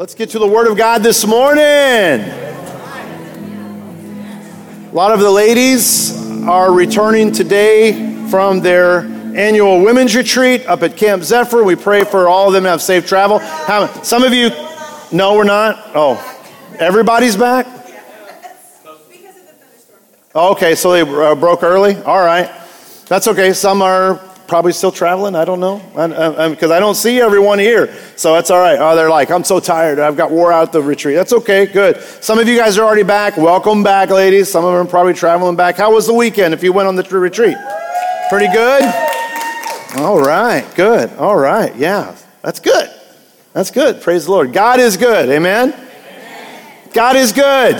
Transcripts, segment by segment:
Let's get to the Word of God this morning. A lot of the ladies are returning today from their annual women's retreat up at Camp Zephyr. We pray for all of them to have safe travel. some of you, no, we're not. Oh, everybody's back? Okay, so they uh, broke early? All right. That's okay. Some are probably still traveling. I don't know. Because I, I, I, don't see everyone here. So that's all right. Oh, they're like, I'm so tired. I've got wore out the retreat. That's okay. Good. Some of you guys are already back. Welcome back, ladies. Some of them are probably traveling back. How was the weekend if you went on the retreat? Pretty good? All right. Good. All right. Yeah. That's good. That's good. Praise the Lord. God is good. Amen? God is good.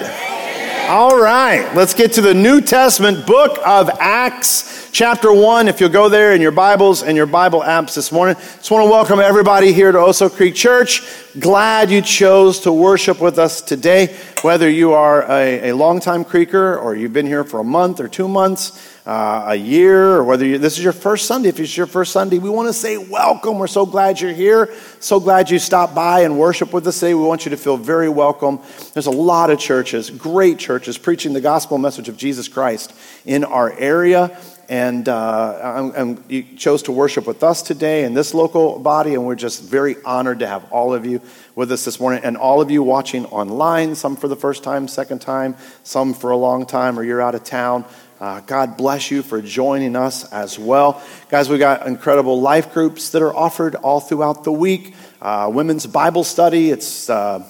All right. Let's get to the New Testament book of Acts chapter 1, if you'll go there in your Bibles and your Bible apps this morning. Just want to welcome everybody here to Oso Creek Church. Glad you chose to worship with us today. Whether you are a, a longtime Creeker or you've been here for a month or two months, uh, a year, or whether you, this is your first Sunday, if it's your first Sunday, we want to say welcome. We're so glad you're here. So glad you stopped by and worship with us today. We want you to feel very welcome. There's a lot of churches, great churches, preaching the gospel message of Jesus Christ in our area and, uh, and, you chose to worship with us today in this local body, and we're just very honored to have all of you with us this morning, and all of you watching online, some for the first time, second time, some for a long time, or you're out of town. Uh, God bless you for joining us as well. Guys, We've got incredible life groups that are offered all throughout the week. Uh, women's Bible study, it's uh,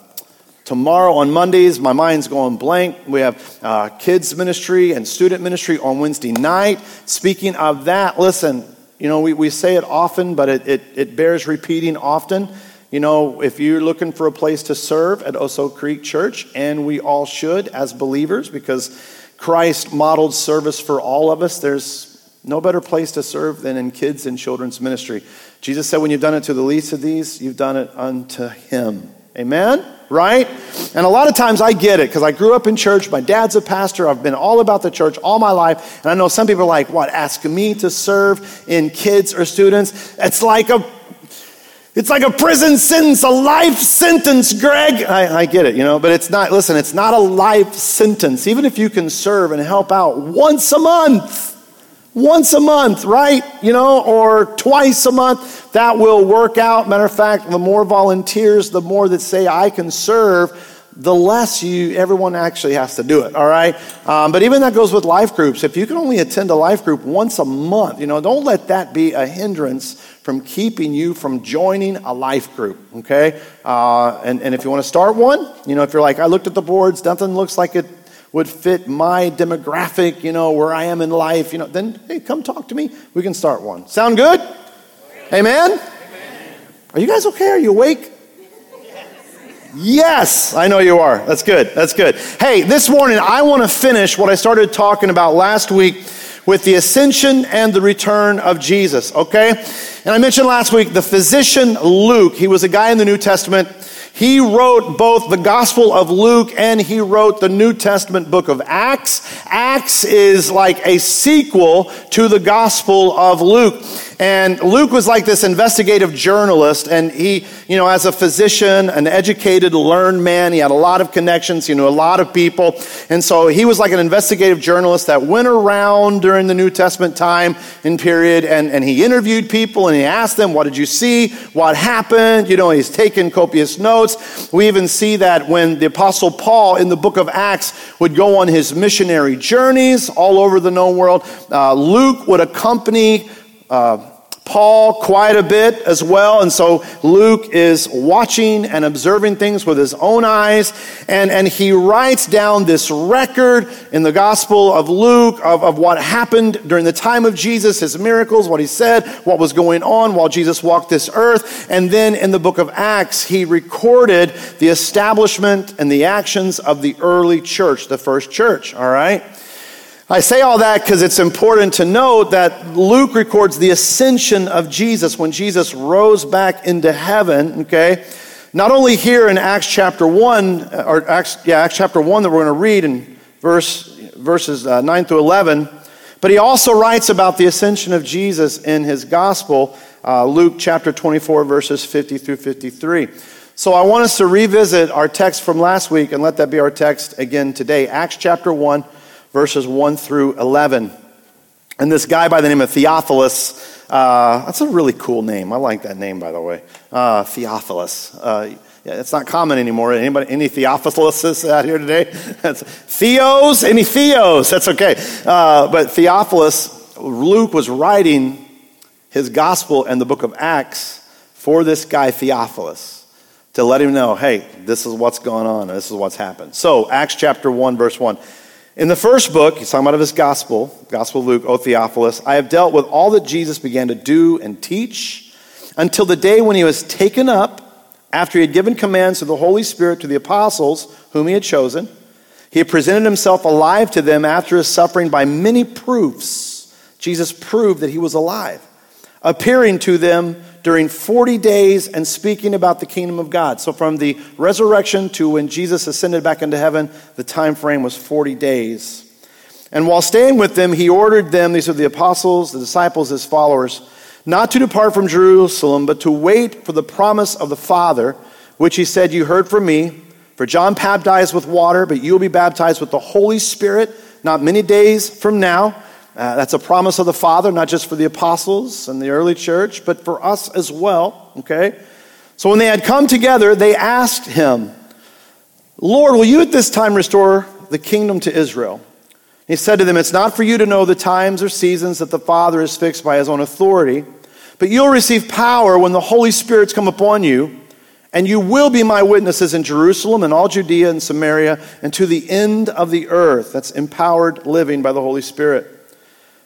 Tomorrow on Mondays, my mind's going blank. We have uh, kids ministry and student ministry on Wednesday night. Speaking of that, listen, you know, we, we say it often, but it, it, it bears repeating often. You know, if you're looking for a place to serve at Oso Creek Church, and we all should as believers, because Christ modeled service for all of us, there's no better place to serve than in kids and children's ministry. Jesus said, When you've done it to the least of these, you've done it unto him. Amen? Right? And a lot of times I get it because I grew up in church. My dad's a pastor. I've been all about the church all my life. And I know some people are like, what, ask me to serve in kids or students? It's like a it's like a prison sentence, a life sentence, Greg. I, I, get it, you know, but it's not, listen, it's not a life sentence. Even if you can serve and help out once a month, once a month, right? You know, or twice a month. That will work out. Matter of fact, the more volunteers, the more that say, I can serve, the less you everyone actually has to do it all right um, but even that goes with life groups if you can only attend a life group once a month you know don't let that be a hindrance from keeping you from joining a life group okay uh, and, and if you want to start one you know if you're like i looked at the boards nothing looks like it would fit my demographic, you know, where I am in life, you know, then hey, come talk to me. We can start one. Sound good? Amen? Amen. Are you guys okay? Are you awake? Yes, I know you are. That's good. That's good. Hey, this morning I want to finish what I started talking about last week with the ascension and the return of Jesus, okay? And I mentioned last week the physician Luke. He was a guy in the New Testament he wrote both the Gospel of Luke and he wrote the New Testament book of Acts. Acts is like a sequel to the Gospel of Luke. And Luke was like this investigative journalist, and he, you know, as a physician, an educated, learned man, he had a lot of connections, he knew a lot of people. And so he was like an investigative journalist that went around during the New Testament time and period, and, and he interviewed people and he asked them, What did you see? What happened? You know, he's taken copious notes. We even see that when the Apostle Paul in the book of Acts would go on his missionary journeys all over the known world, uh, Luke would accompany uh, Paul quite a bit as well. And so Luke is watching and observing things with his own eyes. And, and he writes down this record in the Gospel of Luke of, of what happened during the time of Jesus, his miracles, what he said, what was going on while Jesus walked this earth. And then in the book of Acts, he recorded the establishment and the actions of the early church, the first church. All right? I say all that because it's important to note that Luke records the ascension of Jesus when Jesus rose back into heaven, okay? Not only here in Acts chapter 1, or Acts, yeah, Acts chapter 1 that we're going to read in verse, verses uh, 9 through 11, but he also writes about the ascension of Jesus in his gospel, uh, Luke chapter 24, verses 50 through 53. So I want us to revisit our text from last week and let that be our text again today. Acts chapter 1, verses 1 through 11. And this guy by the name of Theophilus, uh, that's a really cool name. I like that name, by the way. Uh, Theophilus. Uh, yeah, it's not common anymore. Anybody, any Theophiluses out here today? Theos? Any Theos? That's okay. Uh, but Theophilus, Luke was writing his gospel and the book of Acts for this guy Theophilus to let him know, hey, this is what's going on, this is what's happened. So, Acts chapter 1, verse 1. In the first book, he's talking about of his gospel, Gospel of Luke, O Theophilus, I have dealt with all that Jesus began to do and teach until the day when he was taken up after he had given commands to the Holy Spirit to the apostles whom he had chosen. He had presented himself alive to them after his suffering by many proofs. Jesus proved that he was alive, appearing to them during 40 days and speaking about the kingdom of God. So from the resurrection to when Jesus ascended back into heaven, the time frame was 40 days. And while staying with them, he ordered them, these are the apostles, the disciples, his followers, not to depart from Jerusalem, but to wait for the promise of the Father, which he said, You heard from me. For John baptized with water, but you will be baptized with the Holy Spirit not many days from now. Uh, that's a promise of the Father, not just for the apostles and the early church, but for us as well. Okay? So when they had come together, they asked him, Lord, will you at this time restore the kingdom to Israel? He said to them, It's not for you to know the times or seasons that the Father has fixed by his own authority, but you'll receive power when the Holy Spirit's come upon you, and you will be my witnesses in Jerusalem and all Judea and Samaria and to the end of the earth. That's empowered living by the Holy Spirit.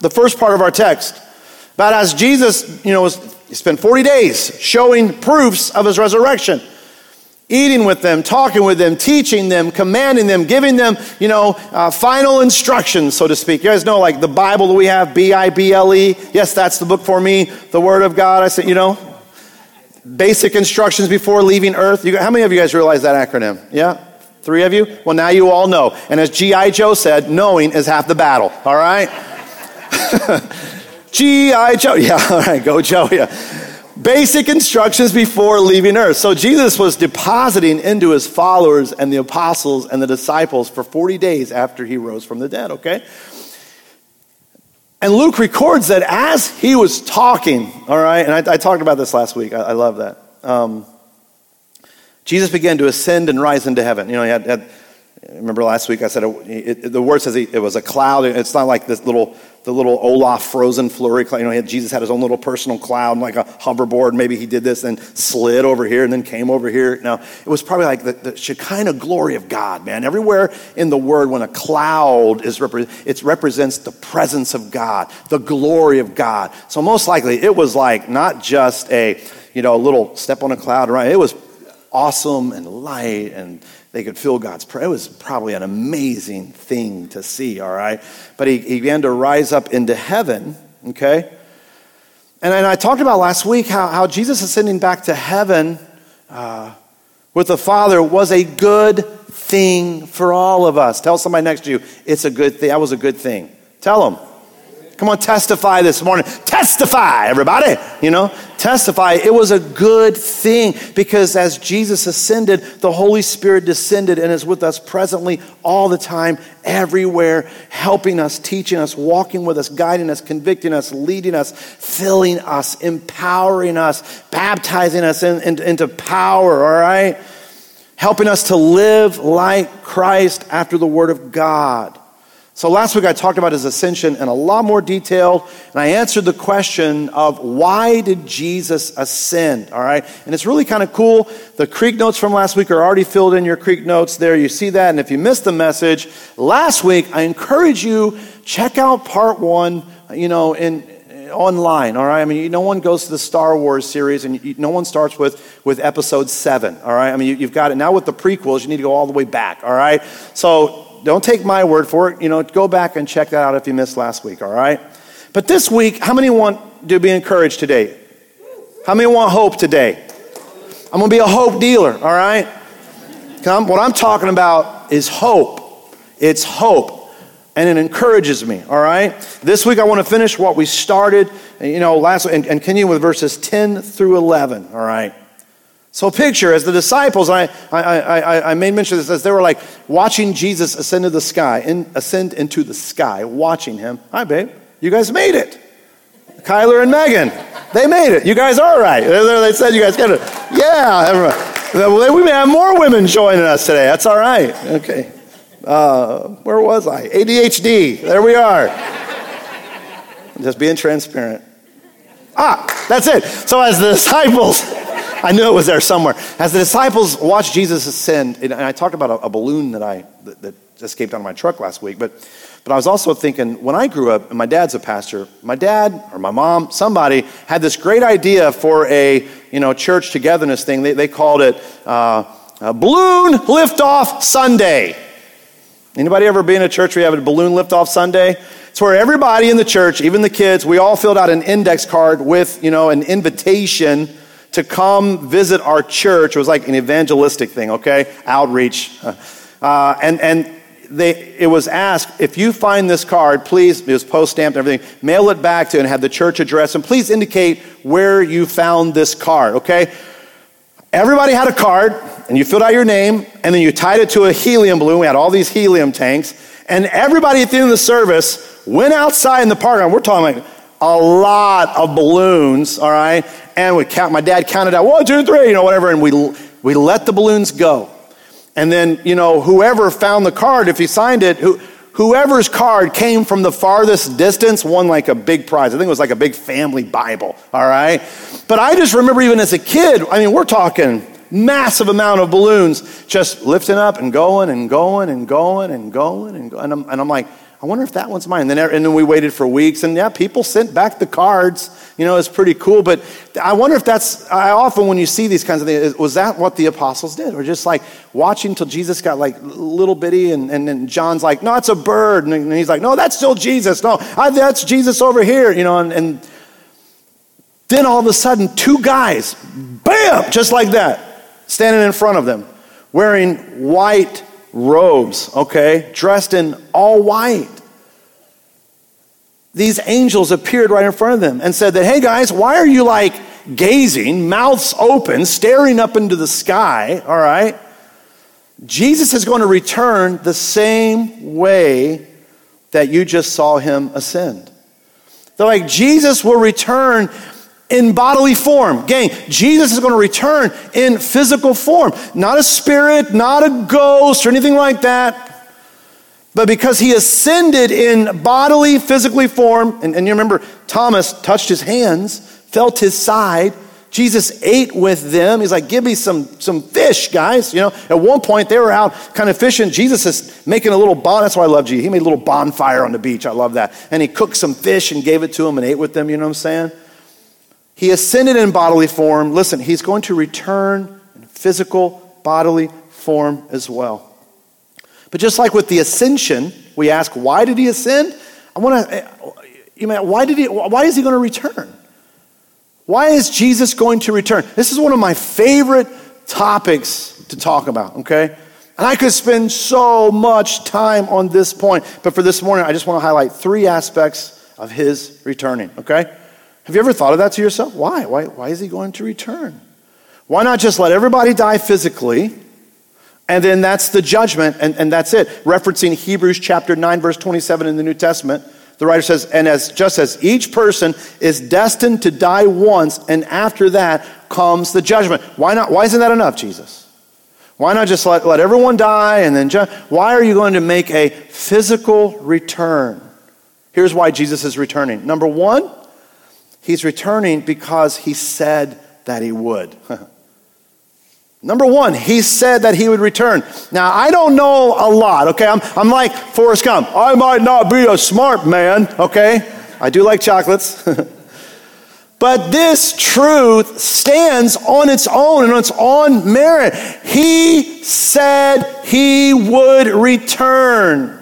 the first part of our text. About as Jesus, you know, was, spent 40 days showing proofs of his resurrection, eating with them, talking with them, teaching them, commanding them, giving them, you know, uh, final instructions, so to speak. You guys know, like the Bible that we have, B I B L E. Yes, that's the book for me, the Word of God. I said, you know, basic instructions before leaving Earth. You, how many of you guys realize that acronym? Yeah? Three of you? Well, now you all know. And as G.I. Joe said, knowing is half the battle, all right? G.I. Joe. Yeah, all right, go Joe. Yeah. Basic instructions before leaving earth. So Jesus was depositing into his followers and the apostles and the disciples for 40 days after he rose from the dead, okay? And Luke records that as he was talking, all right, and I, I talked about this last week. I, I love that. Um, Jesus began to ascend and rise into heaven. You know, he had, had remember last week I said it, it, the word says it was a cloud. It's not like this little the little Olaf frozen flurry cloud. You know, had, Jesus had his own little personal cloud, like a hoverboard. Maybe he did this and slid over here and then came over here. Now, it was probably like the, the Shekinah glory of God, man. Everywhere in the word, when a cloud is represented, it represents the presence of God, the glory of God. So most likely it was like not just a, you know, a little step on a cloud, right? It was awesome and light and they could feel God's prayer. It was probably an amazing thing to see, all right? But he, he began to rise up into heaven, okay? And, and I talked about last week how, how Jesus ascending back to heaven uh, with the Father was a good thing for all of us. Tell somebody next to you, it's a good thing. That was a good thing. Tell them. Come on, testify this morning. Testify, everybody. You know, testify. It was a good thing because as Jesus ascended, the Holy Spirit descended and is with us presently all the time, everywhere, helping us, teaching us, walking with us, guiding us, convicting us, leading us, filling us, empowering us, baptizing us in, in, into power, all right? Helping us to live like Christ after the Word of God. So last week I talked about his ascension in a lot more detail, and I answered the question of why did Jesus ascend? All right, and it's really kind of cool. The Creek notes from last week are already filled in your Creek notes there. You see that, and if you missed the message last week, I encourage you check out part one. You know, in online, all right? I mean, no one goes to the Star Wars series and you, no one starts with, with episode seven, all right? I mean, you, you've got it. Now with the prequels, you need to go all the way back, all right? So don't take my word for it. You know, go back and check that out if you missed last week, all right? But this week, how many want to be encouraged today? How many want hope today? I'm going to be a hope dealer, all right? Come, what I'm talking about is hope. It's hope and it encourages me, all right? This week I want to finish what we started, you know, last and, and continue with verses 10 through 11, all right? So picture as the disciples, I, I, I, I made mention of this, as they were like watching Jesus ascend to the sky, in, ascend into the sky, watching him. Hi, babe. You guys made it. Kyler and Megan, they made it. You guys are right. They said you guys get it. Yeah, we may have more women joining us today. That's all right. Okay. Uh, where was I? ADHD. There we are. Just being transparent. Ah, that's it. So as the disciples, I knew it was there somewhere. As the disciples watched Jesus ascend, and I talked about a, a balloon that I that, that escaped out of my truck last week, but but I was also thinking when I grew up, and my dad's a pastor, my dad or my mom, somebody had this great idea for a you know church togetherness thing. They, they called it uh, balloon liftoff Sunday. Anybody ever been in a church where you have a balloon liftoff Sunday? It's where everybody in the church, even the kids, we all filled out an index card with, you know, an invitation to come visit our church. It was like an evangelistic thing, okay? Outreach. Uh, and, and they, it was asked, if you find this card, please, it was post stamped and everything, mail it back to and have the church address and please indicate where you found this card, okay? Everybody had a card, and you filled out your name, and then you tied it to a helium balloon. We had all these helium tanks, and everybody at the end of the service went outside in the park. We're talking like a lot of balloons, all right? And we count. My dad counted out one, two, three, you know, whatever, and we we let the balloons go. And then, you know, whoever found the card, if he signed it, who, whoever's card came from the farthest distance won like a big prize. I think it was like a big family Bible, all right? But I just remember even as a kid, I mean, we're talking massive amount of balloons just lifting up and going and going and going and going and going. And I'm, and I'm like, I wonder if that one's mine. And then, and then we waited for weeks, and yeah, people sent back the cards. You know, it's pretty cool. But I wonder if that's, I often when you see these kinds of things, was that what the apostles did? Or just like watching till Jesus got like little bitty, and, and then John's like, no, it's a bird. And he's like, no, that's still Jesus. No, I, that's Jesus over here. You know, and, and then all of a sudden, two guys, bam, just like that, standing in front of them, wearing white robes, okay, dressed in all white. These angels appeared right in front of them and said that, hey guys, why are you like gazing, mouths open, staring up into the sky, all right? Jesus is going to return the same way that you just saw him ascend. They're like, Jesus will return in bodily form. Gang, Jesus is going to return in physical form. Not a spirit, not a ghost, or anything like that. But because he ascended in bodily, physically form, and, and you remember Thomas touched his hands, felt his side. Jesus ate with them. He's like, give me some, some fish, guys. You know, at one point they were out kind of fishing. Jesus is making a little bon. That's why I love Jesus. He made a little bonfire on the beach. I love that. And he cooked some fish and gave it to them and ate with them. You know what I'm saying? He ascended in bodily form. Listen, he's going to return in physical bodily form as well. But just like with the ascension, we ask, why did he ascend? I want to, eh, you mean, why did he, why is he going to return? Why is Jesus going to return? This is one of my favorite topics to talk about, okay? And I could spend so much time on this point, but for this morning, I just want to highlight three aspects of his returning, okay? Have you ever thought of that to yourself? Why? Why, why is he going to return? Why not just let everybody die physically? And then that's the judgment, and, and that's it. Referencing Hebrews chapter 9, verse 27 in the New Testament, the writer says, And as just as each person is destined to die once, and after that comes the judgment. Why not? Why isn't that enough, Jesus? Why not just let, let everyone die and then ju- why are you going to make a physical return? Here's why Jesus is returning. Number one, He's returning because he said that he would. Number one, he said that he would return. Now, I don't know a lot, okay? I'm, I'm like Forrest Gump. I might not be a smart man, okay? I do like chocolates. But this truth stands on its own and on its own merit. He said he would return.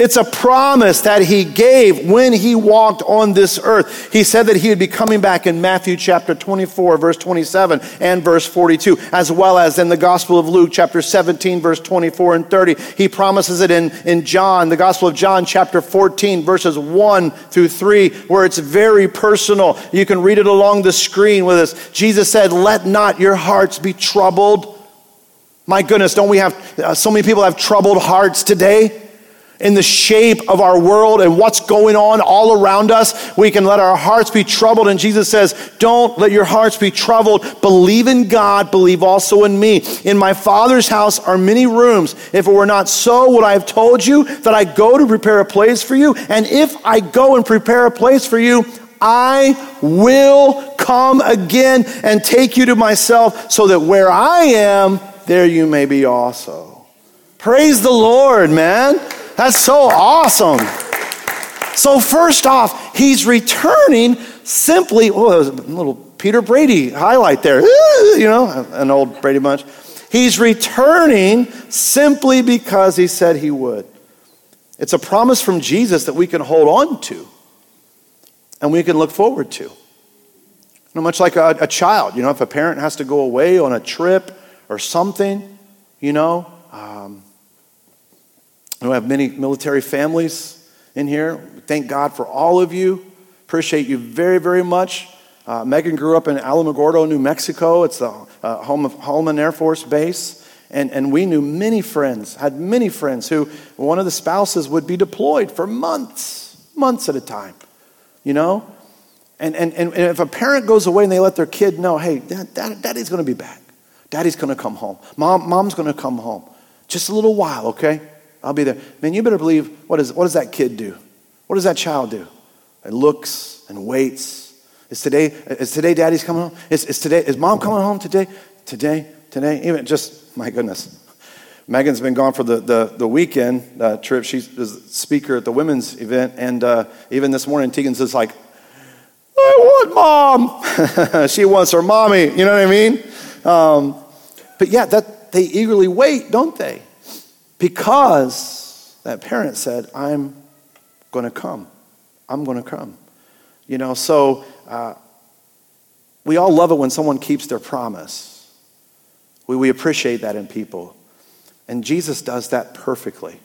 It's a promise that he gave when he walked on this earth. He said that he would be coming back in Matthew chapter 24, verse 27 and verse 42, as well as in the Gospel of Luke chapter 17, verse 24 and 30. He promises it in, in John, the Gospel of John chapter 14, verses 1 through 3, where it's very personal. You can read it along the screen with us. Jesus said, Let not your hearts be troubled. My goodness, don't we have uh, so many people have troubled hearts today? In the shape of our world and what's going on all around us, we can let our hearts be troubled. And Jesus says, Don't let your hearts be troubled. Believe in God, believe also in me. In my Father's house are many rooms. If it were not so, would I have told you that I go to prepare a place for you? And if I go and prepare a place for you, I will come again and take you to myself so that where I am, there you may be also. Praise the Lord, man. That's so awesome. So, first off, he's returning simply, oh, a little Peter Brady highlight there, you know, an old Brady bunch. He's returning simply because he said he would. It's a promise from Jesus that we can hold on to and we can look forward to. You know, much like a, a child, you know, if a parent has to go away on a trip or something, you know, um, we have many military families in here. Thank God for all of you. Appreciate you very, very much. Uh, Megan grew up in Alamogordo, New Mexico. It's the uh, home of Holloman Air Force Base. And, and we knew many friends, had many friends who one of the spouses would be deployed for months, months at a time, you know? And, and, and if a parent goes away and they let their kid know, hey, dad, dad, daddy's going to be back. Daddy's going to come home. Mom, mom's going to come home. Just a little while, okay? I'll be there. Man, you better believe what, is, what does that kid do? What does that child do? It looks and waits. Is today, is today daddy's coming home? Is, is, today, is mom coming home today? Today? Today? Even just, my goodness. Megan's been gone for the, the, the weekend uh, trip. She's the speaker at the women's event. And uh, even this morning, Tegan's just like, I want mom. she wants her mommy. You know what I mean? Um, but yeah, that, they eagerly wait, don't they? Because that parent said, I'm going to come. I'm going to come. You know, so uh, we all love it when someone keeps their promise. We, we appreciate that in people. And Jesus does that perfectly.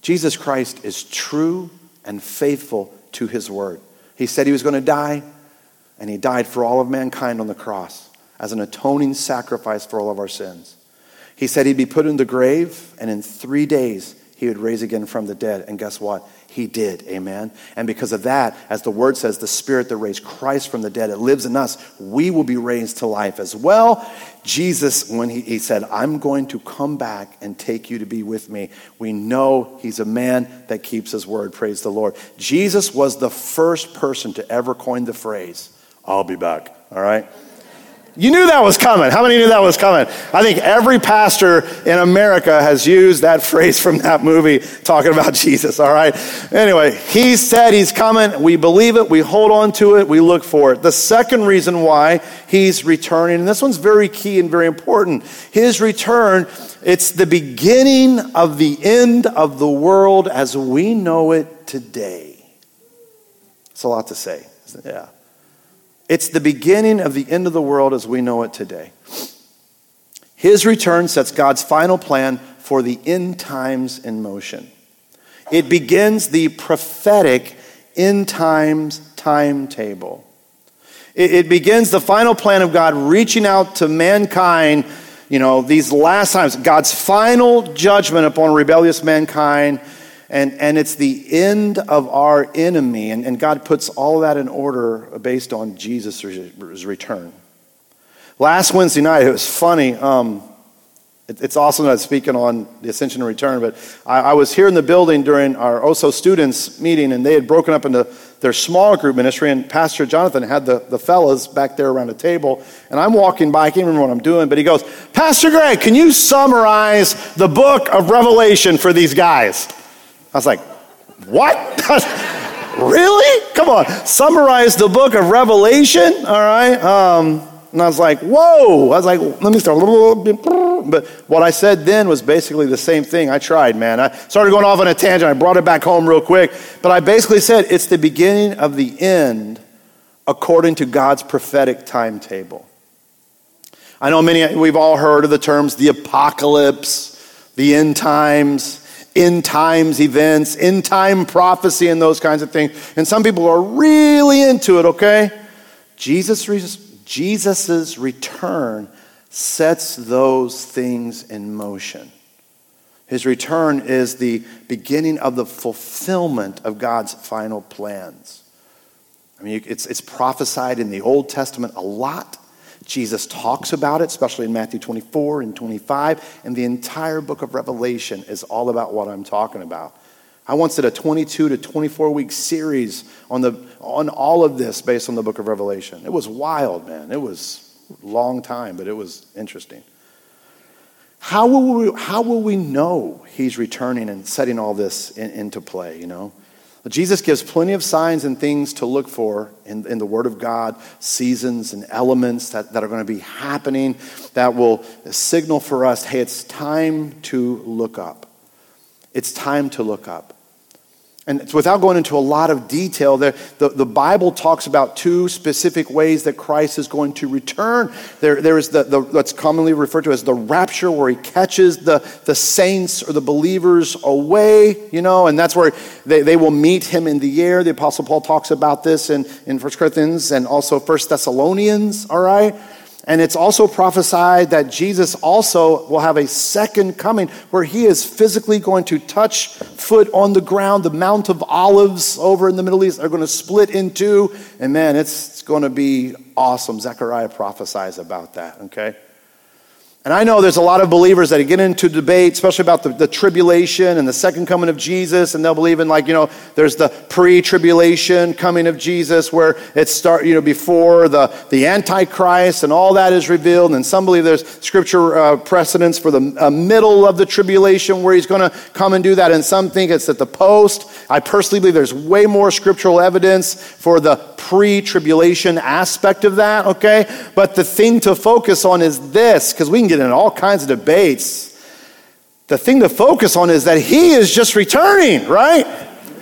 Jesus Christ is true and faithful to his word. He said he was going to die, and he died for all of mankind on the cross as an atoning sacrifice for all of our sins. He said he'd be put in the grave, and in three days he would raise again from the dead. And guess what? He did. Amen. And because of that, as the word says, the spirit that raised Christ from the dead, it lives in us. We will be raised to life as well. Jesus, when he, he said, I'm going to come back and take you to be with me, we know he's a man that keeps his word. Praise the Lord. Jesus was the first person to ever coin the phrase, I'll be back. All right? You knew that was coming. How many knew that was coming? I think every pastor in America has used that phrase from that movie talking about Jesus, all right? Anyway, he said he's coming. We believe it. We hold on to it. We look for it. The second reason why he's returning, and this one's very key and very important, his return, it's the beginning of the end of the world as we know it today. It's a lot to say. Yeah. It's the beginning of the end of the world as we know it today. His return sets God's final plan for the end times in motion. It begins the prophetic end times timetable. It, it begins the final plan of God reaching out to mankind, you know, these last times, God's final judgment upon rebellious mankind and, and it's the end of our enemy. And, and God puts all that in order based on Jesus' return. Last Wednesday night, it was funny. Um, it, it's awesome that I'm speaking on the ascension and return, but I, I, was here in the building during our OSO students meeting, and they had broken up into their small group ministry, and Pastor Jonathan had the, the fellas back there around a the table. And I'm walking by, I can't remember what I'm doing, but he goes, Pastor Greg, can you summarize the book of Revelation for these guys? I was like, what? really? Come on, summarize the book of Revelation, all right? Um, and I was like, whoa. I was like, let me start. But what I said then was basically the same thing. I tried, man. I started going off on a tangent. I brought it back home real quick. But I basically said it's the beginning of the end according to God's prophetic timetable. I know many, we've all heard of the terms the apocalypse, the end times, end times events, end time prophecy, and those kinds of things. And some people are really into it, okay? Jesus Jesus' return sets those things in motion. His return is the beginning of the fulfillment of God's final plans. I mean, it's, it's prophesied in the Old Testament a lot. Jesus talks about it, especially in Matthew 24 and 25, and the entire book of Revelation is all about what I'm talking about. I once did a 22 to 24 week series on, the, on all of this based on the book of Revelation. It was wild, man. It was a long time, but it was interesting. How will we, how will we know he's returning and setting all this in, into play, you know? Jesus gives plenty of signs and things to look for in, in the Word of God, seasons and elements that, that are going to be happening that will signal for us hey, it's time to look up. It's time to look up. And without going into a lot of detail, the, the, the, Bible talks about two specific ways that Christ is going to return. There, there is the, the, what's commonly referred to as the rapture, where he catches the, the saints or the believers away, you know, and that's where they, they will meet him in the air. The Apostle Paul talks about this in, in 1 Corinthians and also 1 Thessalonians, all right? And it's also prophesied that Jesus also will have a second coming where he is physically going to touch foot on the ground. The Mount of Olives over in the Middle East are going to split in two. And man, it's, it's going to be awesome. Zechariah prophesies about that, okay? And I know there's a lot of believers that get into debate, especially about the, the tribulation and the second coming of Jesus, and they'll believe in like, you know, there's the pre-tribulation coming of Jesus where it start, you know, before the, the Antichrist and all that is revealed. And some believe there's scripture uh, precedence for the uh, middle of the tribulation where he's going to come and do that. And some think it's at the post. I personally believe there's way more scriptural evidence for the pre-tribulation aspect of that, okay? But the thing to focus on is this, because we can get in all kinds of debates. The thing to focus on is that he is just returning, right?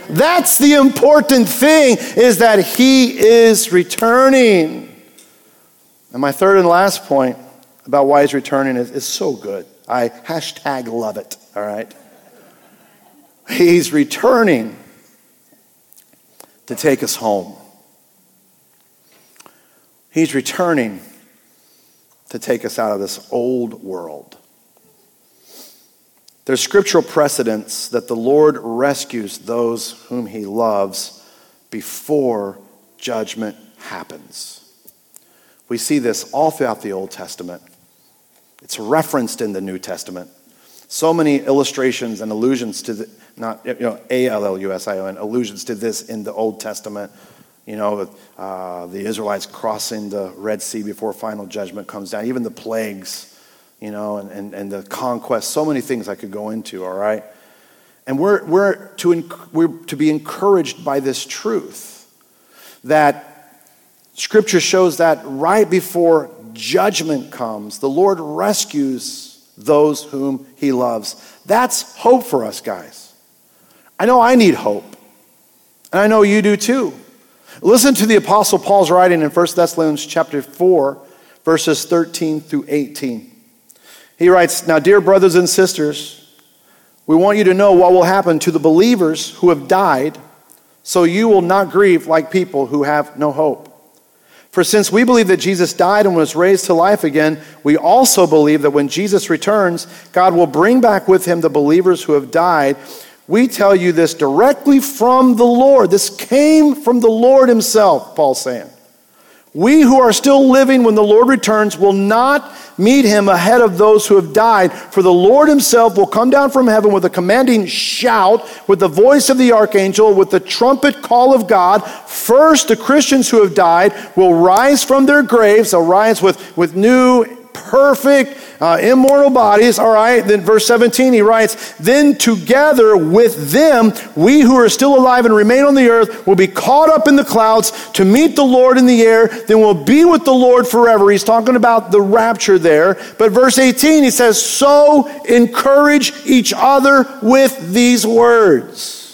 That's the important thing is that he is returning. And my third and last point about why he's returning is, is so good. I hashtag love it, all right? He's returning to take us home. He's returning to take us out of this old world. There's scriptural precedence that the Lord rescues those whom he loves before judgment happens. We see this all throughout the Old Testament. It's referenced in the New Testament. So many illustrations and allusions to the, not, you know, A L L U S I O N, allusions to this in the Old Testament you know, uh, the Israelites crossing the Red Sea before final judgment comes down, even the plagues, you know, and, and, and the conquest, so many things I could go into, all right? And we're, we're, to, we're to be encouraged by this truth that Scripture shows that right before judgment comes, the Lord rescues those whom He loves. That's hope for us, guys. I know I need hope, and I know you do too. Listen to the apostle Paul's writing in 1 Thessalonians chapter 4 verses 13 through 18. He writes, "Now dear brothers and sisters, we want you to know what will happen to the believers who have died, so you will not grieve like people who have no hope. For since we believe that Jesus died and was raised to life again, we also believe that when Jesus returns, God will bring back with him the believers who have died." We tell you this directly from the Lord. This came from the Lord Himself, Paul's saying. We who are still living when the Lord returns will not meet him ahead of those who have died, for the Lord himself will come down from heaven with a commanding shout, with the voice of the archangel, with the trumpet call of God. First, the Christians who have died will rise from their graves, they'll rise with, with new perfect, uh, immortal bodies. All right. Then verse 17, he writes, Then together with them, we who are still alive and remain on the earth will be caught up in the clouds to meet the Lord in the air. Then we'll be with the Lord forever. He's talking about the rapture there. But verse 18, he says, So encourage each other with these words.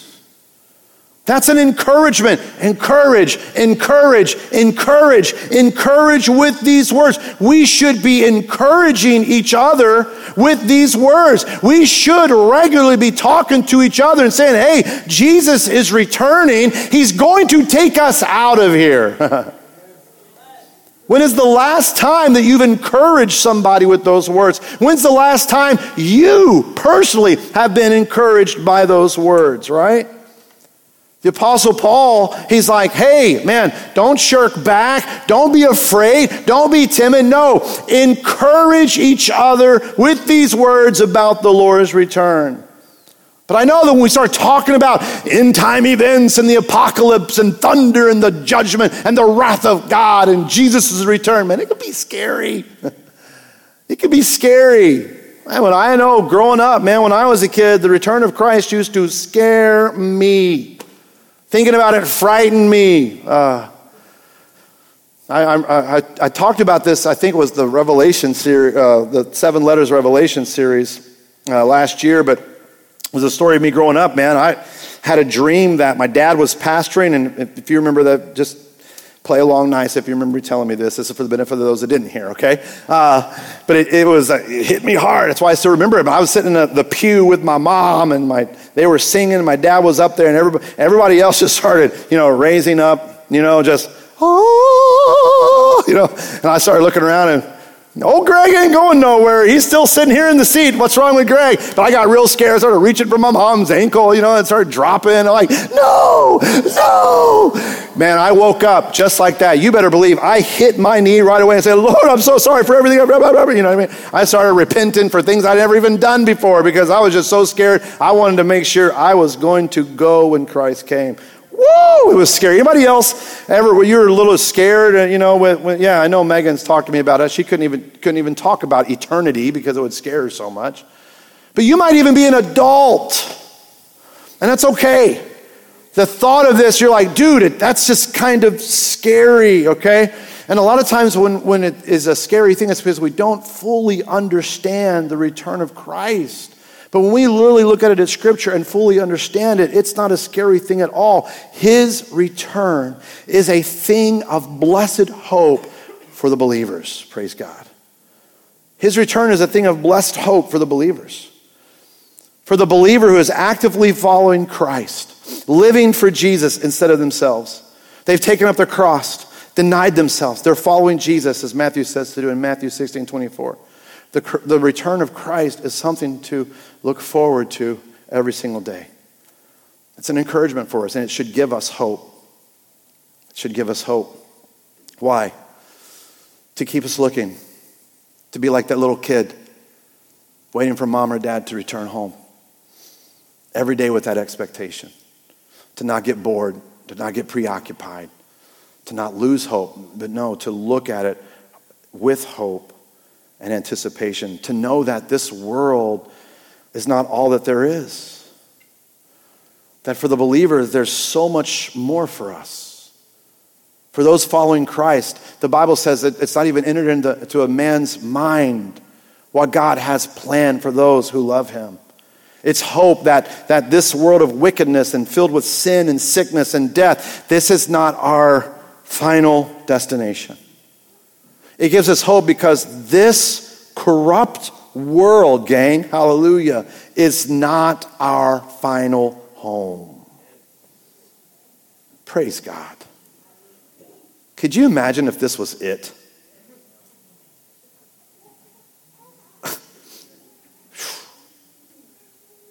That's an encouragement. Encourage, encourage, encourage, encourage with these words. We should be encouraging each other with these words. We should regularly be talking to each other and saying, hey, Jesus is returning. He's going to take us out of here. when is the last time that you've encouraged somebody with those words? When's the last time you personally have been encouraged by those words, right? The Apostle Paul, he's like, hey, man, don't shirk back. Don't be afraid. Don't be timid. No, encourage each other with these words about the Lord's return. But I know that when we start talking about end time events and the apocalypse and thunder and the judgment and the wrath of God and Jesus' return, man, it could be scary. it could be scary. Man, when I know growing up, man, when I was a kid, the return of Christ used to scare me. Thinking about it frightened me. Uh, I, I, I, I, talked about this, I think it was the Revelation series, uh, the Seven Letters Revelation series uh, last year, but it was a story of me growing up, man. I had a dream that my dad was pastoring, and if you remember that, just play along nice if you remember telling me this. This is for the benefit of those that didn't hear, okay? Uh, but it, it was, uh, it hit me hard. That's why I still remember it. But I was sitting in the, the pew with my mom, and my, they were singing, and my dad was up there, and everybody, everybody else just started, you know, raising up, you know, just, oh, you know. And I started looking around, and Old Greg ain't going nowhere. He's still sitting here in the seat. What's wrong with Greg? But I got real scared. I started reaching for my mom's ankle, you know, and started dropping. I'm like, no, no. Man, I woke up just like that. You better believe I hit my knee right away and said, Lord, I'm so sorry for everything. You know what I mean? I started repenting for things I'd never even done before because I was just so scared. I wanted to make sure I was going to go when Christ came. Woo! It was scary. Anybody else ever, when you were a little scared, uh, you know, when, when, yeah, I know Megan's talked to me about it. She couldn't even, couldn't even talk about eternity because it would scare her so much. But you might even be an adult, and that's okay. The thought of this, you're like, dude, that's just kind of scary, okay? And a lot of times when, when it is a scary thing, it's because we don't fully understand the return of Christ. But when we literally look at it in Scripture and fully understand it, it's not a scary thing at all. His return is a thing of blessed hope for the believers. Praise God. His return is a thing of blessed hope for the believers. For the believer who is actively following Christ, living for Jesus instead of themselves. They've taken up their cross, denied themselves. They're following Jesus, as Matthew says to do in Matthew 16 24. The, the return of Christ is something to look forward to every single day. It's an encouragement for us, and it should give us hope. It should give us hope. Why? To keep us looking, to be like that little kid waiting for mom or dad to return home. Every day with that expectation. To not get bored, to not get preoccupied, to not lose hope, but no, to look at it with hope and anticipation, to know that this world is not all that there is. That for the believer, there's so much more for us. For those following Christ, the Bible says that it's not even entered into a man's mind what God has planned for those who love him. It's hope that, that this world of wickedness and filled with sin and sickness and death, this is not our final destination. It gives us hope because this corrupt world, gang, hallelujah, is not our final home. Praise God. Could you imagine if this was it?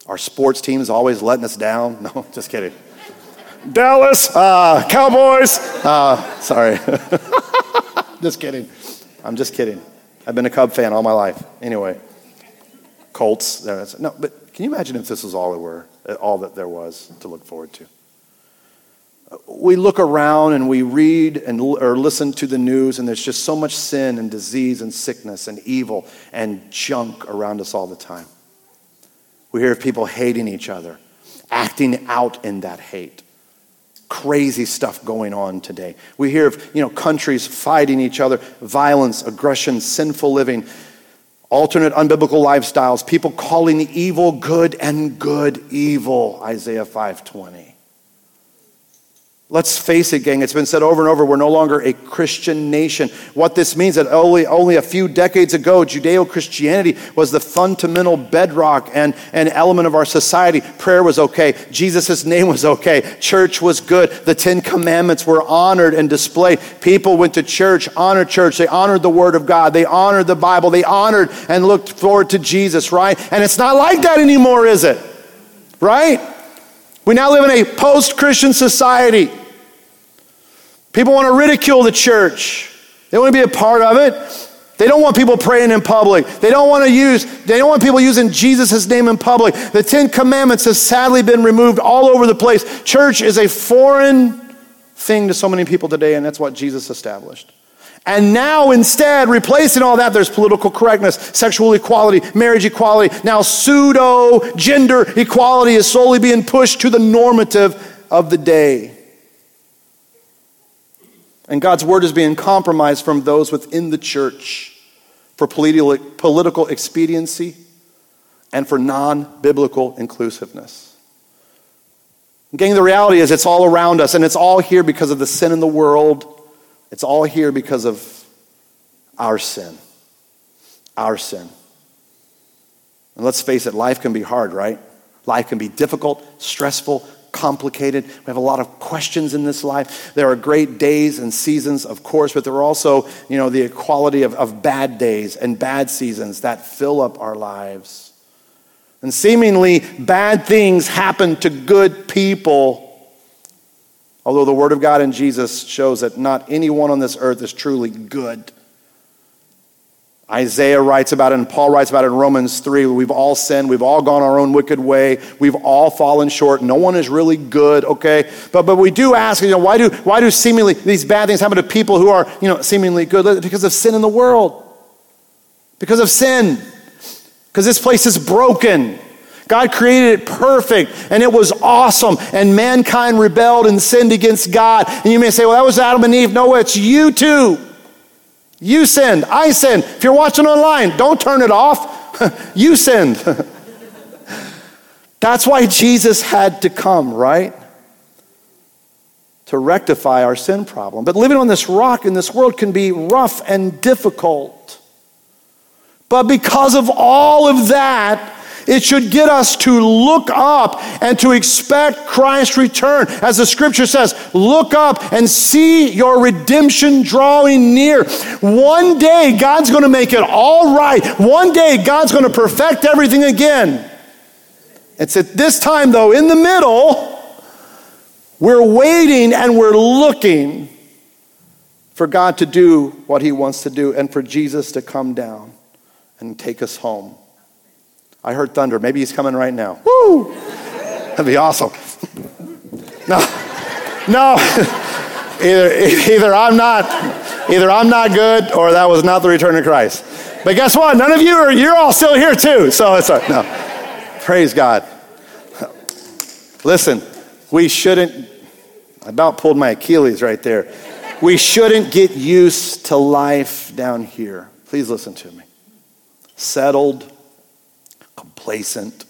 Our sports team is always letting us down. No, just kidding. Dallas, uh, Cowboys. Uh, sorry. just kidding. I'm just kidding. I've been a Cub fan all my life. Anyway. Colts. No, but can you imagine if this was all there were, all that there was to look forward to? we look around and we read and or listen to the news and there's just so much sin and disease and sickness and evil and junk around us all the time we hear of people hating each other acting out in that hate. Crazy stuff going on today. We hear of you know countries fighting each other violence aggression sinful living alternate unbiblical lifestyles people calling evil good and good evil isaiah 520 Let's face it, gang, it's been said over and over, we're no longer a Christian nation. What this means is that only, only a few decades ago, Judeo Christianity was the fundamental bedrock and, and element of our society. Prayer was okay, Jesus' name was okay, church was good, the Ten Commandments were honored and displayed. People went to church, honored church, they honored the Word of God, they honored the Bible, they honored and looked forward to Jesus, right? And it's not like that anymore, is it? Right? We now live in a post Christian society. People want to ridicule the church. They want to be a part of it. They don't want people praying in public. They don't want to use, they don't want people using Jesus' name in public. The Ten Commandments has sadly been removed all over the place. Church is a foreign thing to so many people today, and that's what Jesus established. And now, instead, replacing all that, there's political correctness, sexual equality, marriage equality. Now, pseudo gender equality is slowly being pushed to the normative of the day. And God's word is being compromised from those within the church for political, expediency and for non biblical inclusiveness. Gang, the reality is it's all around us, and it's all here because of the sin in the world. It's all here because of our sin. Our sin. And let's face it, life can be hard, right? Life can be difficult, stressful, complicated. We have a lot of questions in this life. There are great days and seasons, of course, but there are also, you know, the equality of, of bad days and bad seasons that fill up our lives. And seemingly bad things happen to good people. Although the Word of God in Jesus shows that not anyone on this earth is truly good. Isaiah writes about it, and Paul writes about it in Romans 3. We've all sinned. We've all gone our own wicked way. We've all fallen short. No one is really good, okay? But, but we do ask, you know, why do, why do seemingly these bad things happen to people who are, you know, seemingly good? Because of sin in the world. Because of sin. Because this place is broken. God created it perfect and it was awesome. And mankind rebelled and sinned against God. And you may say, well, that was Adam and Eve. No, it's you too. You sinned. I sinned. If you're watching online, don't turn it off. you sinned. That's why Jesus had to come, right? To rectify our sin problem. But living on this rock in this world can be rough and difficult. But because of all of that, it should get us to look up and to expect Christ's return. As the scripture says, look up and see your redemption drawing near. One day, God's going to make it all right. One day, God's going to perfect everything again. It's at this time, though, in the middle, we're waiting and we're looking for God to do what He wants to do and for Jesus to come down and take us home. I heard thunder. Maybe he's coming right now. Woo! That'd be awesome. No, no. either, either I'm not, either I'm not good, or that was not the return of Christ. But guess what? None of you are. You're all still here too. So it's like, no. Praise God. Listen, we shouldn't. I about pulled my Achilles right there. We shouldn't get used to life down here. Please listen to me. Settled complacent,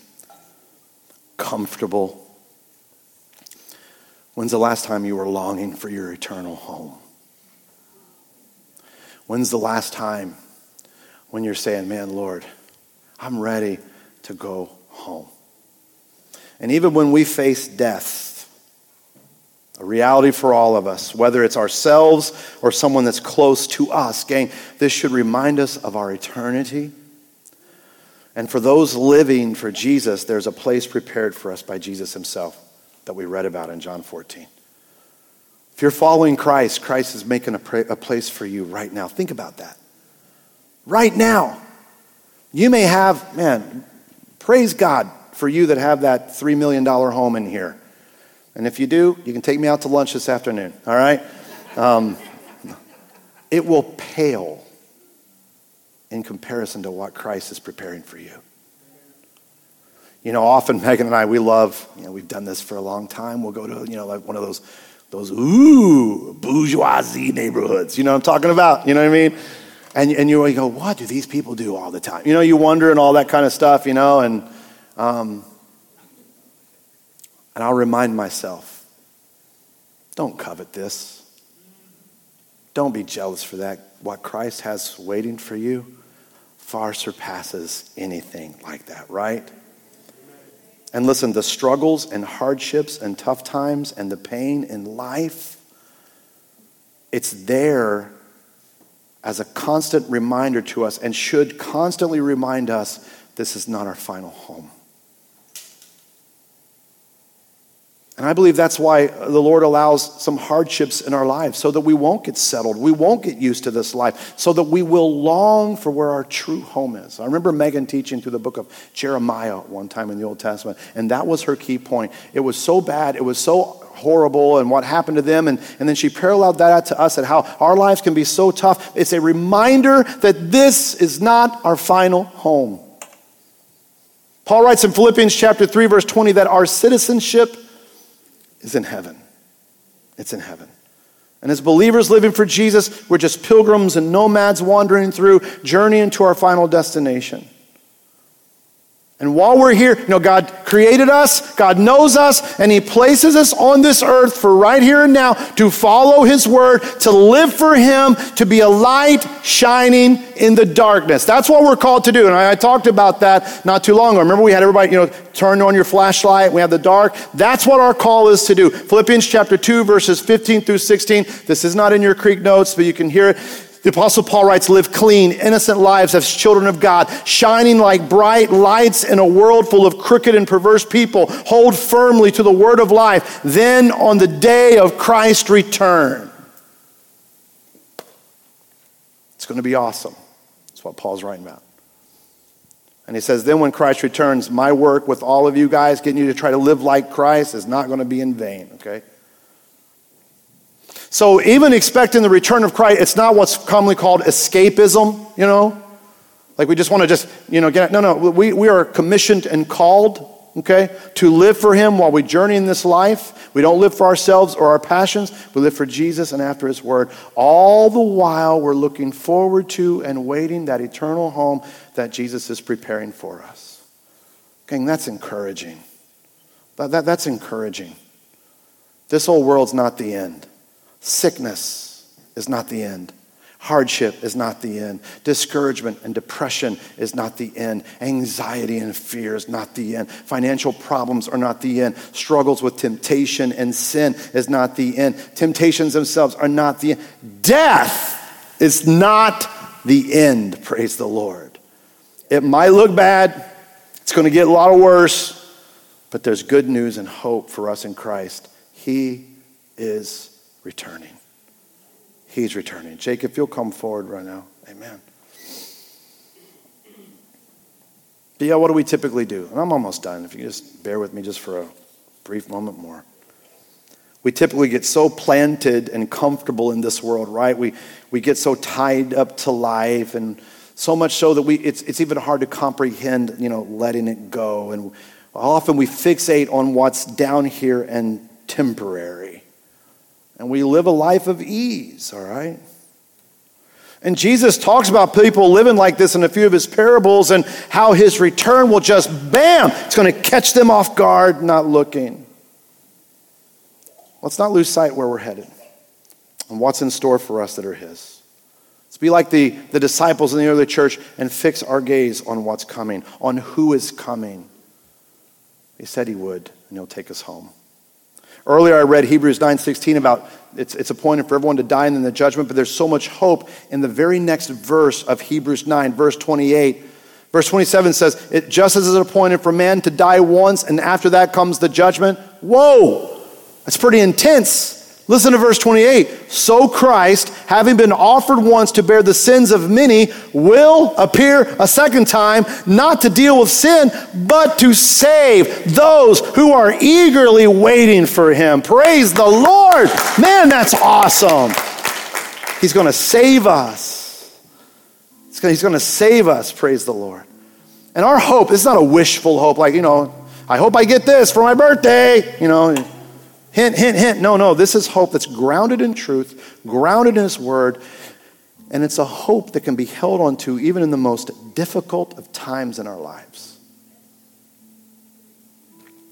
comfortable. When's the last time you were longing for your eternal home? When's the last time when you're saying, Man, Lord, I'm ready to go home? And even when we face death, a reality for all of us, whether it's ourselves or someone that's close to us, gang, this should remind us of our eternity and for those living for Jesus, there's a place prepared for us by Jesus himself that we read about in John 14. If you're following Christ, Christ is making a, pra- a place for you right now. Think about that. Right now. You may have, man, praise God for you that have that $3 million home in here. And if you do, you can take me out to lunch this afternoon, all right? Um, it will pale in comparison to what Christ is preparing for you. You know, often Megan and I, we love, you know, we've done this for a long time. We'll go to, you know, like one of those, those ooh, bourgeoisie neighborhoods. You know what I'm talking about? You know what I mean? And, and you go, what do these people do all the time? You know, you wonder and all that kind of stuff, you know, and, um, and I'll remind myself, don't covet this. Don't be jealous for that. What Christ has waiting for you far surpasses anything like that, right? And listen, the struggles and hardships and tough times and the pain in life, it's there as a constant reminder to us and should constantly remind us this is not our final home. And I believe that's why the Lord allows some hardships in our lives so that we won't get settled. We won't get used to this life, so that we will long for where our true home is. I remember Megan teaching through the book of Jeremiah one time in the Old Testament, and that was her key point. It was so bad, it was so horrible, and what happened to them. And, and then she paralleled that out to us at how our lives can be so tough. It's a reminder that this is not our final home. Paul writes in Philippians chapter 3, verse 20, that our citizenship is in heaven. It's in heaven. And as believers living for Jesus, we're just pilgrims and nomads wandering through, journeying to our final destination. And while we're here, you know, God created us, God knows us, and He places us on this earth for right here and now to follow His word, to live for Him, to be a light shining in the darkness. That's what we're called to do. And I, I talked about that not too long ago. Remember, we had everybody, you know, turn on your flashlight, we have the dark. That's what our call is to do. Philippians chapter 2, verses 15 through 16. This is not in your Creek notes, but you can hear it. The Apostle Paul writes, Live clean, innocent lives as children of God, shining like bright lights in a world full of crooked and perverse people. Hold firmly to the word of life. Then, on the day of Christ's return, it's going to be awesome. That's what Paul's writing about. And he says, Then when Christ returns, my work with all of you guys, getting you to try to live like Christ, is not going to be in vain, okay? So even expecting the return of Christ, it's not what's commonly called escapism, you know? Like we just want to just, you know, get, no, no, we, we are commissioned and called, okay, to live for Him while we journey in this life. We don't live for ourselves or our passions. We live for Jesus and after His Word. All the while, we're looking forward to and waiting that eternal home that Jesus is preparing for us. Okay, that's encouraging. That, that, that's encouraging. This whole world's not the end. Sickness is not the end. Hardship is not the end. Discouragement and depression is not the end. Anxiety and fear is not the end. Financial problems are not the end. Struggles with temptation and sin is not the end. Temptations themselves are not the end. Death is not the end, praise the Lord. It might look bad, it's going to get a lot worse, but there's good news and hope for us in Christ. He is returning. He's returning. Jacob, you'll come forward right now. Amen. But yeah, what do we typically do? And I'm almost done. If you just bear with me just for a brief moment more. We typically get so planted and comfortable in this world, right? We, we get so tied up to life and so much so that we, it's, it's even hard to comprehend, you know, letting it go. And often we fixate on what's down here and temporary and we live a life of ease, all right? And Jesus talks about people living like this in a few of his parables and how his return will just, bam, it's going to catch them off guard, not looking. Let's not lose sight where we're headed and what's in store for us that are his. Let's be like the, the disciples in the early church and fix our gaze on what's coming, on who is coming. He said he would, and he'll take us home. Earlier, I read Hebrews 9:16 about it's, it's appointed for everyone to die in the judgment, but there's so much hope in the very next verse of Hebrews 9, verse 28. Verse 27 says, it, just as it is appointed for man to die once, and after that comes the judgment. Whoa! That's pretty intense. Listen to verse 28. So Christ, having been offered once to bear the sins of many, will appear a second time, not to deal with sin, but to save those who are eagerly waiting for him. Praise the Lord. Man, that's awesome. He's going to save us. He's going to save us. Praise the Lord. And our hope, is not a wishful hope, like, you know, I hope I get this for my birthday, you know. Hint, hint, hint. No, no, this is hope that's grounded in truth, grounded in His Word, and it's a hope that can be held onto even in the most difficult of times in our lives.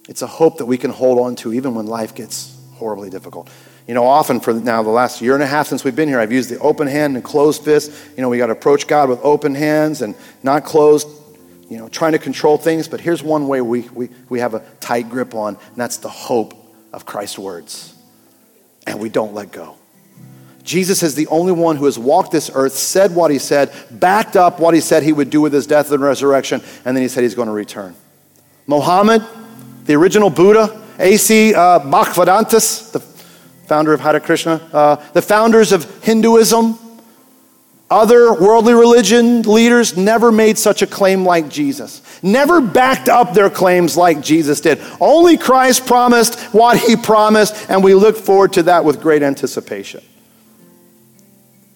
It's a hope that we can hold on to even when life gets horribly difficult. You know, often for now, the last year and a half since we've been here, I've used the open hand and closed fist. You know, we got to approach God with open hands and not closed, you know, trying to control things. But here's one way we, we, we have a tight grip on, and that's the hope of Christ's words. And we don't let go. Jesus is the only one who has walked this earth, said what he said, backed up what he said he would do with his death and resurrection, and then he said he's going to return. Muhammad, the original Buddha, A.C. Uh, the founder of Hare Krishna, uh, the founders of Hinduism, other worldly religion leaders never made such a claim like Jesus. Never backed up their claims like Jesus did. Only Christ promised what he promised, and we look forward to that with great anticipation.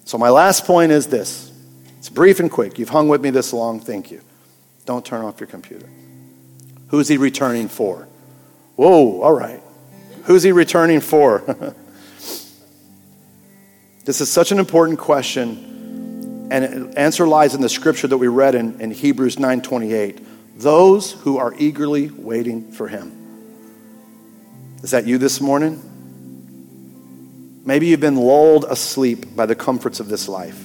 So, my last point is this it's brief and quick. You've hung with me this long. Thank you. Don't turn off your computer. Who's he returning for? Whoa, all right. Who's he returning for? this is such an important question and answer lies in the scripture that we read in, in Hebrews 9:28. Those who are eagerly waiting for him. Is that you this morning? Maybe you've been lulled asleep by the comforts of this life.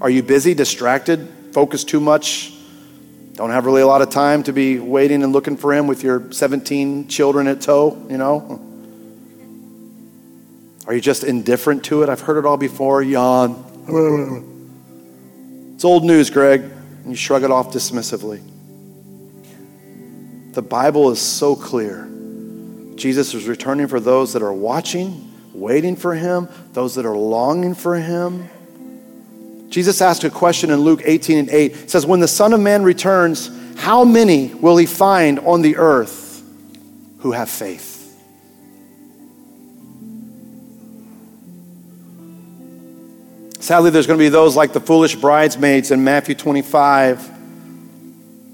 Are you busy, distracted, focused too much? Don't have really a lot of time to be waiting and looking for him with your 17 children at tow, you know? Are you just indifferent to it? I've heard it all before. Yawn. It's old news, Greg. And you shrug it off dismissively. The Bible is so clear. Jesus is returning for those that are watching, waiting for him, those that are longing for him. Jesus asked a question in Luke 18 and 8. It says, When the Son of Man returns, how many will he find on the earth who have faith? Sadly, there's going to be those like the foolish bridesmaids in Matthew 25,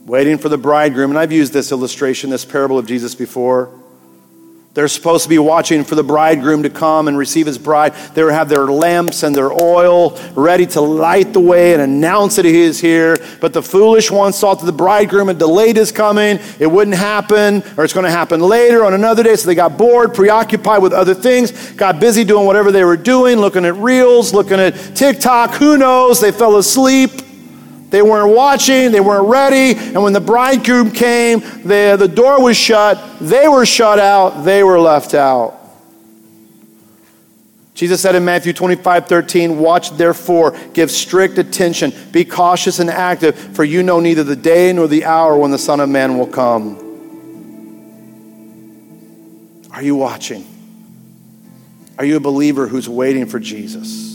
waiting for the bridegroom. And I've used this illustration, this parable of Jesus before. They're supposed to be watching for the bridegroom to come and receive his bride. They have their lamps and their oil ready to light the way and announce that he is here. But the foolish ones thought that the bridegroom had delayed his coming. It wouldn't happen, or it's going to happen later on another day. So they got bored, preoccupied with other things, got busy doing whatever they were doing, looking at reels, looking at TikTok. Who knows? They fell asleep. They weren't watching, they weren't ready, and when the bridegroom came, the, the door was shut, they were shut out, they were left out. Jesus said in Matthew 25, 13, Watch therefore, give strict attention, be cautious and active, for you know neither the day nor the hour when the Son of Man will come. Are you watching? Are you a believer who's waiting for Jesus?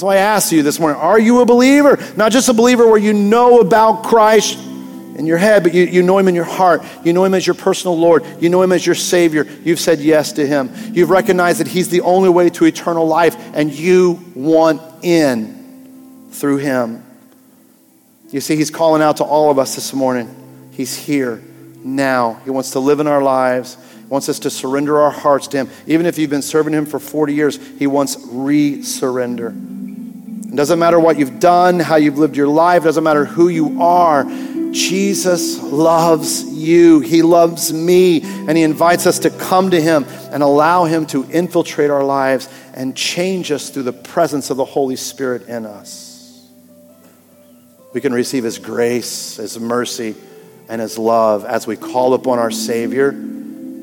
Why I asked you this morning are you a believer? Not just a believer where you know about Christ in your head, but you, you know him in your heart. You know him as your personal Lord. You know him as your Savior. You've said yes to him. You've recognized that he's the only way to eternal life, and you want in through him. You see, he's calling out to all of us this morning. He's here now. He wants to live in our lives He wants us to surrender our hearts to Him. Even if you've been serving Him for 40 years, He wants re surrender. It doesn't matter what you've done, how you've lived your life, it doesn't matter who you are. Jesus loves you. He loves me. And He invites us to come to Him and allow Him to infiltrate our lives and change us through the presence of the Holy Spirit in us. We can receive His grace, His mercy, and His love as we call upon our Savior,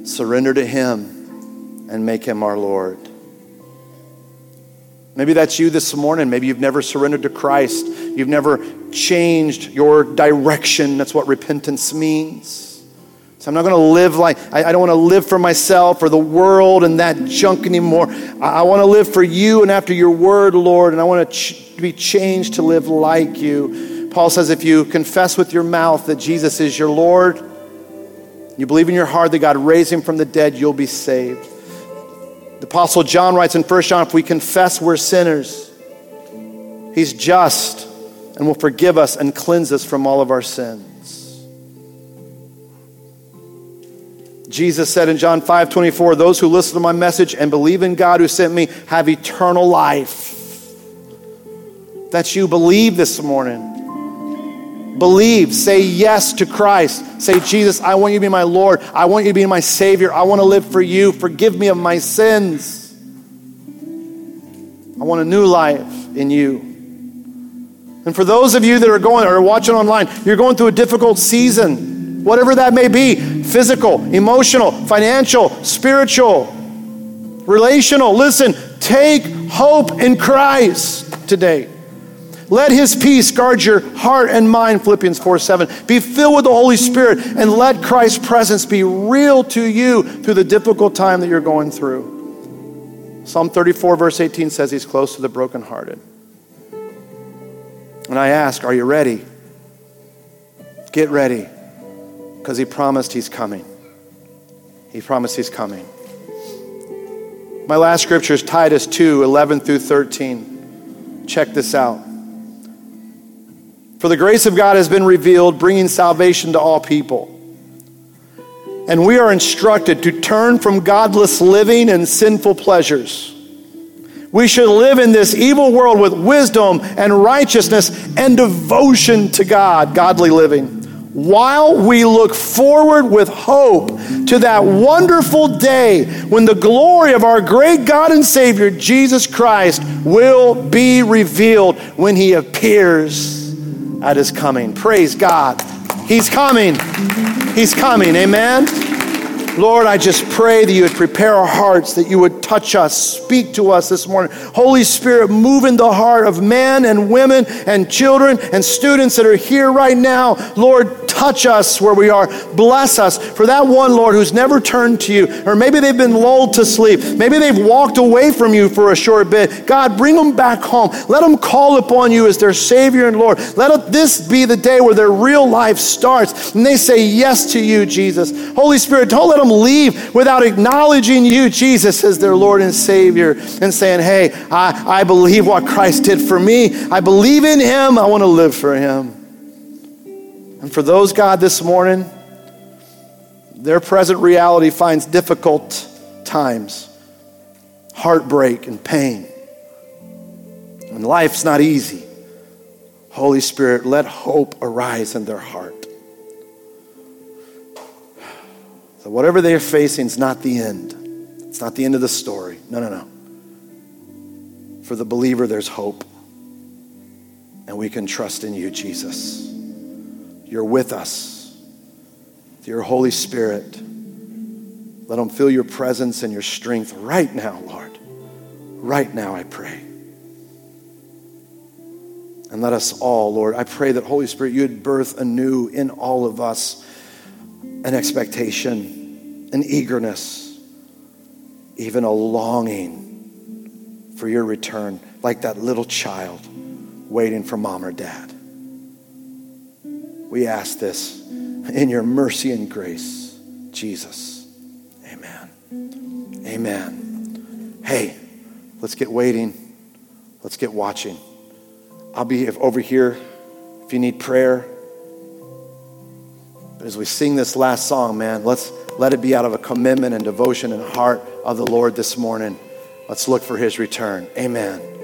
surrender to Him, and make Him our Lord. Maybe that's you this morning. Maybe you've never surrendered to Christ. You've never changed your direction. That's what repentance means. So I'm not going to live like, I, I don't want to live for myself or the world and that junk anymore. I, I want to live for you and after your word, Lord, and I want to ch- be changed to live like you. Paul says if you confess with your mouth that Jesus is your Lord, you believe in your heart that God raised him from the dead, you'll be saved. The Apostle John writes in 1 John if we confess we're sinners, he's just and will forgive us and cleanse us from all of our sins. Jesus said in John 5 24, those who listen to my message and believe in God who sent me have eternal life. That's you. Believe this morning. Believe. Say yes to Christ. Say, Jesus, I want you to be my Lord. I want you to be my Savior. I want to live for you. Forgive me of my sins. I want a new life in you. And for those of you that are going or watching online, you're going through a difficult season whatever that may be physical, emotional, financial, spiritual, relational. Listen, take hope in Christ today. Let his peace guard your heart and mind, Philippians 4 7. Be filled with the Holy Spirit and let Christ's presence be real to you through the difficult time that you're going through. Psalm 34, verse 18 says he's close to the brokenhearted. And I ask, are you ready? Get ready because he promised he's coming. He promised he's coming. My last scripture is Titus 2 11 through 13. Check this out. For the grace of God has been revealed, bringing salvation to all people. And we are instructed to turn from godless living and sinful pleasures. We should live in this evil world with wisdom and righteousness and devotion to God, godly living while we look forward with hope to that wonderful day when the glory of our great God and Savior, Jesus Christ, will be revealed when He appears at His coming. Praise God. He's coming. He's coming. Amen. Lord, I just pray that you would prepare our hearts, that you would touch us, speak to us this morning. Holy Spirit, move in the heart of men and women and children and students that are here right now. Lord, touch us where we are. Bless us. For that one, Lord, who's never turned to you, or maybe they've been lulled to sleep, maybe they've walked away from you for a short bit. God, bring them back home. Let them call upon you as their Savior and Lord. Let this be the day where their real life starts and they say yes to you, Jesus. Holy Spirit, don't let them leave without acknowledging you, Jesus, as their Lord and Savior and saying, Hey, I, I believe what Christ did for me. I believe in Him. I want to live for Him. And for those, God, this morning, their present reality finds difficult times, heartbreak and pain. And life's not easy. Holy Spirit, let hope arise in their heart. So, whatever they're facing is not the end. It's not the end of the story. No, no, no. For the believer, there's hope. And we can trust in you, Jesus. You're with us. Your Holy Spirit, let them feel your presence and your strength right now, Lord. Right now, I pray. And let us all, Lord, I pray that Holy Spirit, you would birth anew in all of us an expectation, an eagerness, even a longing for your return, like that little child waiting for mom or dad. We ask this in your mercy and grace, Jesus. Amen. Amen. Hey, let's get waiting. Let's get watching. I'll be over here if you need prayer. But as we sing this last song, man, let's let it be out of a commitment and devotion and heart of the Lord this morning. Let's look for his return. Amen.